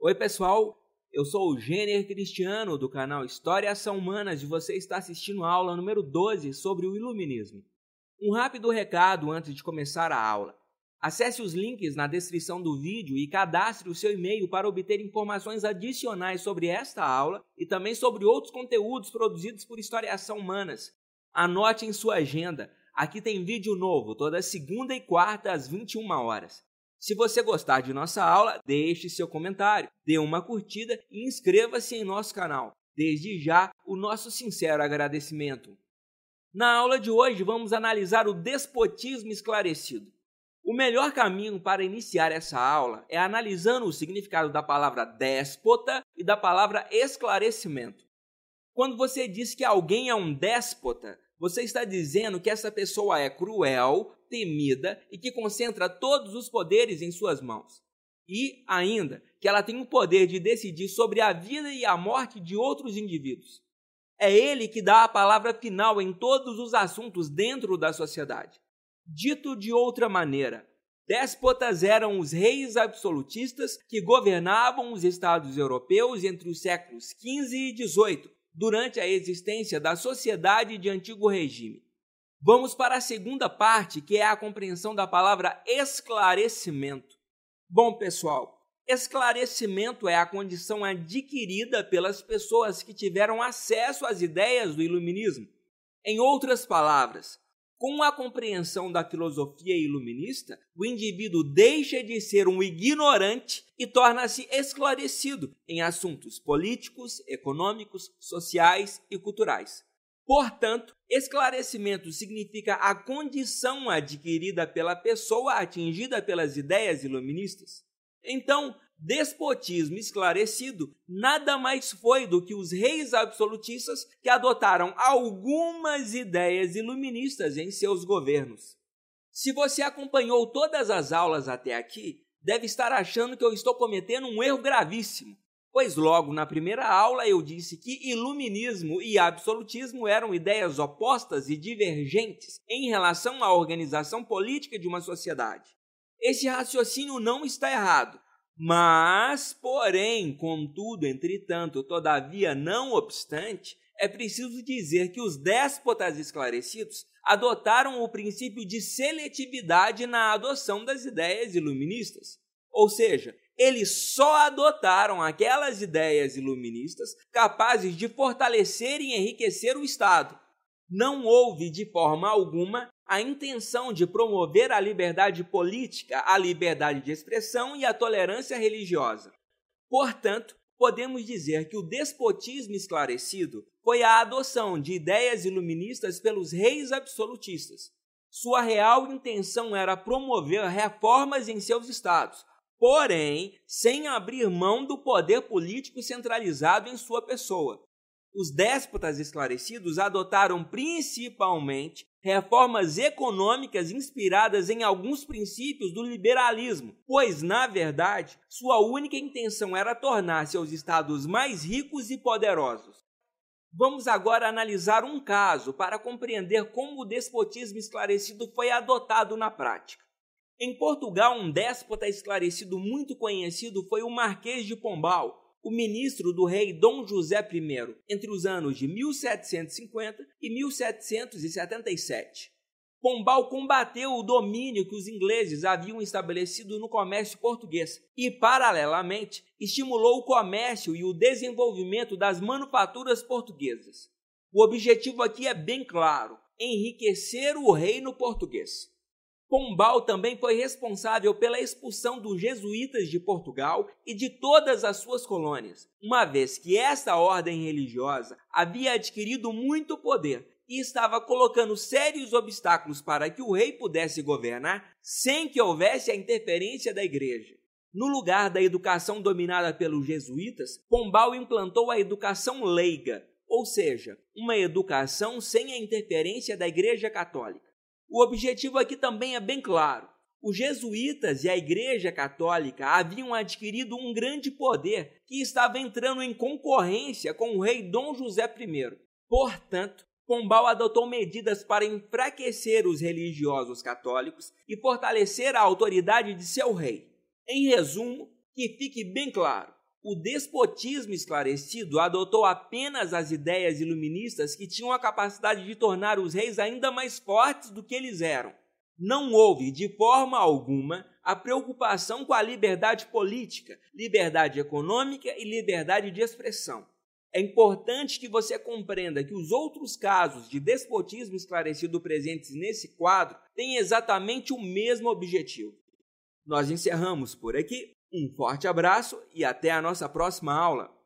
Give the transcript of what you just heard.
Oi, pessoal. Eu sou o Gêner Cristiano do canal História Ação Humanas e você está assistindo a aula número 12 sobre o Iluminismo. Um rápido recado antes de começar a aula. Acesse os links na descrição do vídeo e cadastre o seu e-mail para obter informações adicionais sobre esta aula e também sobre outros conteúdos produzidos por História Ação Humanas. Anote em sua agenda, aqui tem vídeo novo toda segunda e quarta às 21 horas. Se você gostar de nossa aula, deixe seu comentário, dê uma curtida e inscreva-se em nosso canal. Desde já, o nosso sincero agradecimento. Na aula de hoje, vamos analisar o despotismo esclarecido. O melhor caminho para iniciar essa aula é analisando o significado da palavra déspota e da palavra esclarecimento. Quando você diz que alguém é um déspota, você está dizendo que essa pessoa é cruel, temida e que concentra todos os poderes em suas mãos. E, ainda, que ela tem o poder de decidir sobre a vida e a morte de outros indivíduos. É ele que dá a palavra final em todos os assuntos dentro da sociedade. Dito de outra maneira, déspotas eram os reis absolutistas que governavam os estados europeus entre os séculos XV e XVIII, durante a existência da sociedade de antigo regime. Vamos para a segunda parte, que é a compreensão da palavra esclarecimento. Bom, pessoal, esclarecimento é a condição adquirida pelas pessoas que tiveram acesso às ideias do iluminismo. Em outras palavras, com a compreensão da filosofia iluminista, o indivíduo deixa de ser um ignorante e torna-se esclarecido em assuntos políticos, econômicos, sociais e culturais. Portanto, esclarecimento significa a condição adquirida pela pessoa atingida pelas ideias iluministas. Então, despotismo esclarecido nada mais foi do que os reis absolutistas que adotaram algumas ideias iluministas em seus governos. Se você acompanhou todas as aulas até aqui, deve estar achando que eu estou cometendo um erro gravíssimo pois logo na primeira aula eu disse que iluminismo e absolutismo eram ideias opostas e divergentes em relação à organização política de uma sociedade. Esse raciocínio não está errado, mas, porém, contudo, entretanto, todavia, não obstante, é preciso dizer que os déspotas esclarecidos adotaram o princípio de seletividade na adoção das ideias iluministas. Ou seja, eles só adotaram aquelas ideias iluministas capazes de fortalecer e enriquecer o Estado. Não houve, de forma alguma, a intenção de promover a liberdade política, a liberdade de expressão e a tolerância religiosa. Portanto, podemos dizer que o despotismo esclarecido foi a adoção de ideias iluministas pelos reis absolutistas. Sua real intenção era promover reformas em seus estados, porém sem abrir mão do poder político centralizado em sua pessoa. Os déspotas esclarecidos adotaram principalmente reformas econômicas inspiradas em alguns princípios do liberalismo, pois, na verdade, sua única intenção era tornar seus estados mais ricos e poderosos. Vamos agora analisar um caso para compreender como o despotismo esclarecido foi adotado na prática. Em Portugal, um déspota esclarecido muito conhecido foi o Marquês de Pombal, o ministro do rei Dom José I, entre os anos de 1750 e 1777. Pombal combateu o domínio que os ingleses haviam estabelecido no comércio português e, paralelamente, estimulou o comércio e o desenvolvimento das manufaturas portuguesas. O objetivo aqui é bem claro: enriquecer o reino português. Pombal também foi responsável pela expulsão dos jesuítas de Portugal e de todas as suas colônias, uma vez que esta ordem religiosa havia adquirido muito poder e estava colocando sérios obstáculos para que o rei pudesse governar sem que houvesse a interferência da igreja. No lugar da educação dominada pelos jesuítas, Pombal implantou a educação leiga, ou seja, uma educação sem a interferência da Igreja Católica. O objetivo aqui também é bem claro. Os jesuítas e a Igreja Católica haviam adquirido um grande poder que estava entrando em concorrência com o rei Dom José I. Portanto, Pombal adotou medidas para enfraquecer os religiosos católicos e fortalecer a autoridade de seu rei. Em resumo, que fique bem claro: O despotismo esclarecido adotou apenas as ideias iluministas que tinham a capacidade de tornar os reis ainda mais fortes do que eles eram. Não houve, de forma alguma, a preocupação com a liberdade política, liberdade econômica e liberdade de expressão. É importante que você compreenda que os outros casos de despotismo esclarecido presentes nesse quadro têm exatamente o mesmo objetivo. Nós encerramos por aqui. Um forte abraço e até a nossa próxima aula!